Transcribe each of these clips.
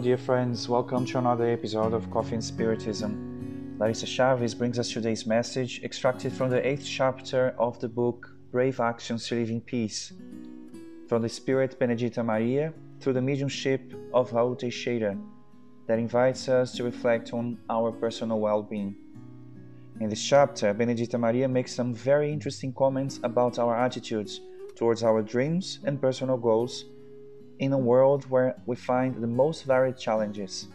dear friends. Welcome to another episode of Coffee and Spiritism. Larissa Chavez brings us today's message, extracted from the eighth chapter of the book Brave Actions to Live in Peace, from the Spirit Benedita Maria through the mediumship of Raul Teixeira, that invites us to reflect on our personal well being. In this chapter, Benedita Maria makes some very interesting comments about our attitudes towards our dreams and personal goals in a world where we find the most varied challenges.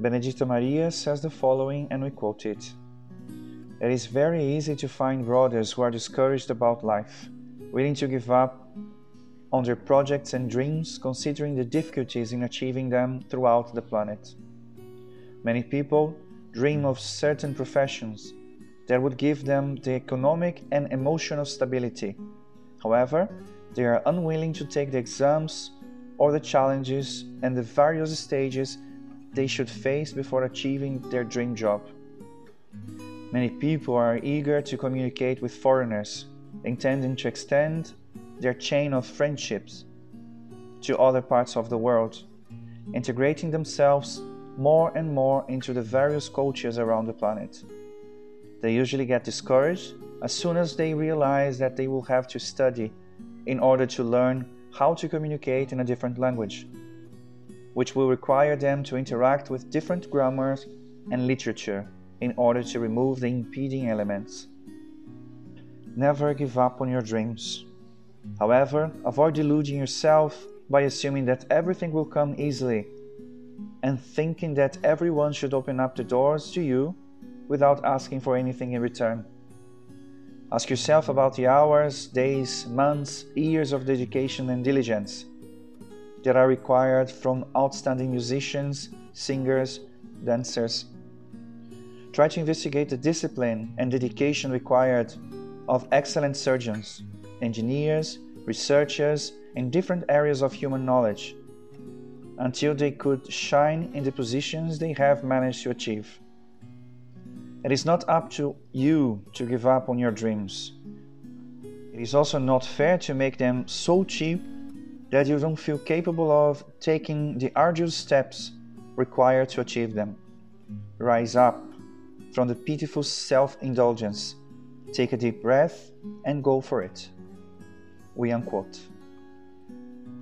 Benedita Maria says the following, and we quote it It is very easy to find brothers who are discouraged about life, willing to give up on their projects and dreams, considering the difficulties in achieving them throughout the planet. Many people dream of certain professions that would give them the economic and emotional stability. However, they are unwilling to take the exams or the challenges and the various stages they should face before achieving their dream job. Many people are eager to communicate with foreigners, intending to extend their chain of friendships to other parts of the world, integrating themselves more and more into the various cultures around the planet. They usually get discouraged as soon as they realize that they will have to study in order to learn how to communicate in a different language, which will require them to interact with different grammars and literature in order to remove the impeding elements. Never give up on your dreams. However, avoid deluding yourself by assuming that everything will come easily and thinking that everyone should open up the doors to you without asking for anything in return. Ask yourself about the hours, days, months, years of dedication and diligence that are required from outstanding musicians, singers, dancers. Try to investigate the discipline and dedication required of excellent surgeons, engineers, researchers in different areas of human knowledge until they could shine in the positions they have managed to achieve. It is not up to you to give up on your dreams. It is also not fair to make them so cheap that you don't feel capable of taking the arduous steps required to achieve them. Rise up from the pitiful self indulgence, take a deep breath, and go for it. We unquote.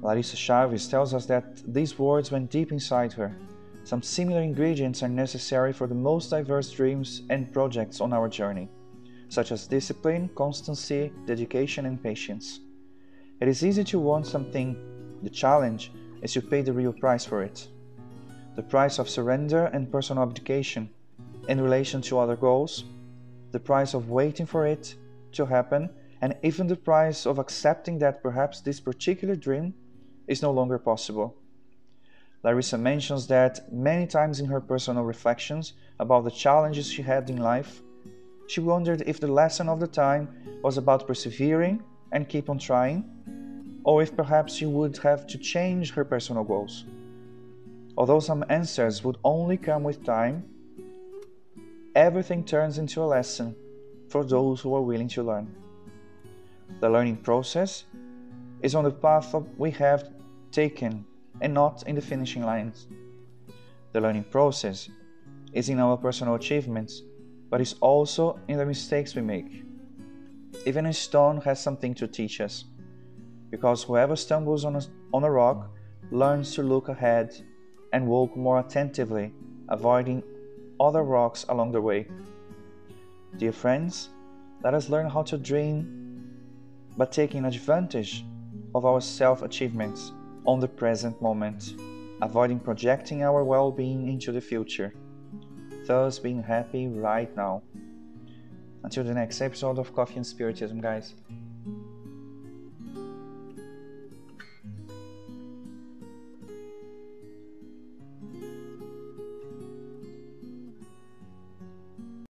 Larissa Chavez tells us that these words went deep inside her. Some similar ingredients are necessary for the most diverse dreams and projects on our journey, such as discipline, constancy, dedication, and patience. It is easy to want something, the challenge is to pay the real price for it. The price of surrender and personal abdication in relation to other goals, the price of waiting for it to happen, and even the price of accepting that perhaps this particular dream is no longer possible. Larissa mentions that many times in her personal reflections about the challenges she had in life, she wondered if the lesson of the time was about persevering and keep on trying, or if perhaps she would have to change her personal goals. Although some answers would only come with time, everything turns into a lesson for those who are willing to learn. The learning process is on the path we have taken and not in the finishing lines. The learning process is in our personal achievements, but is also in the mistakes we make. Even a stone has something to teach us, because whoever stumbles on a, on a rock learns to look ahead and walk more attentively, avoiding other rocks along the way. Dear friends, let us learn how to dream, but taking advantage of our self achievements on the present moment, avoiding projecting our well being into the future, thus being happy right now. Until the next episode of Coffee and Spiritism, guys.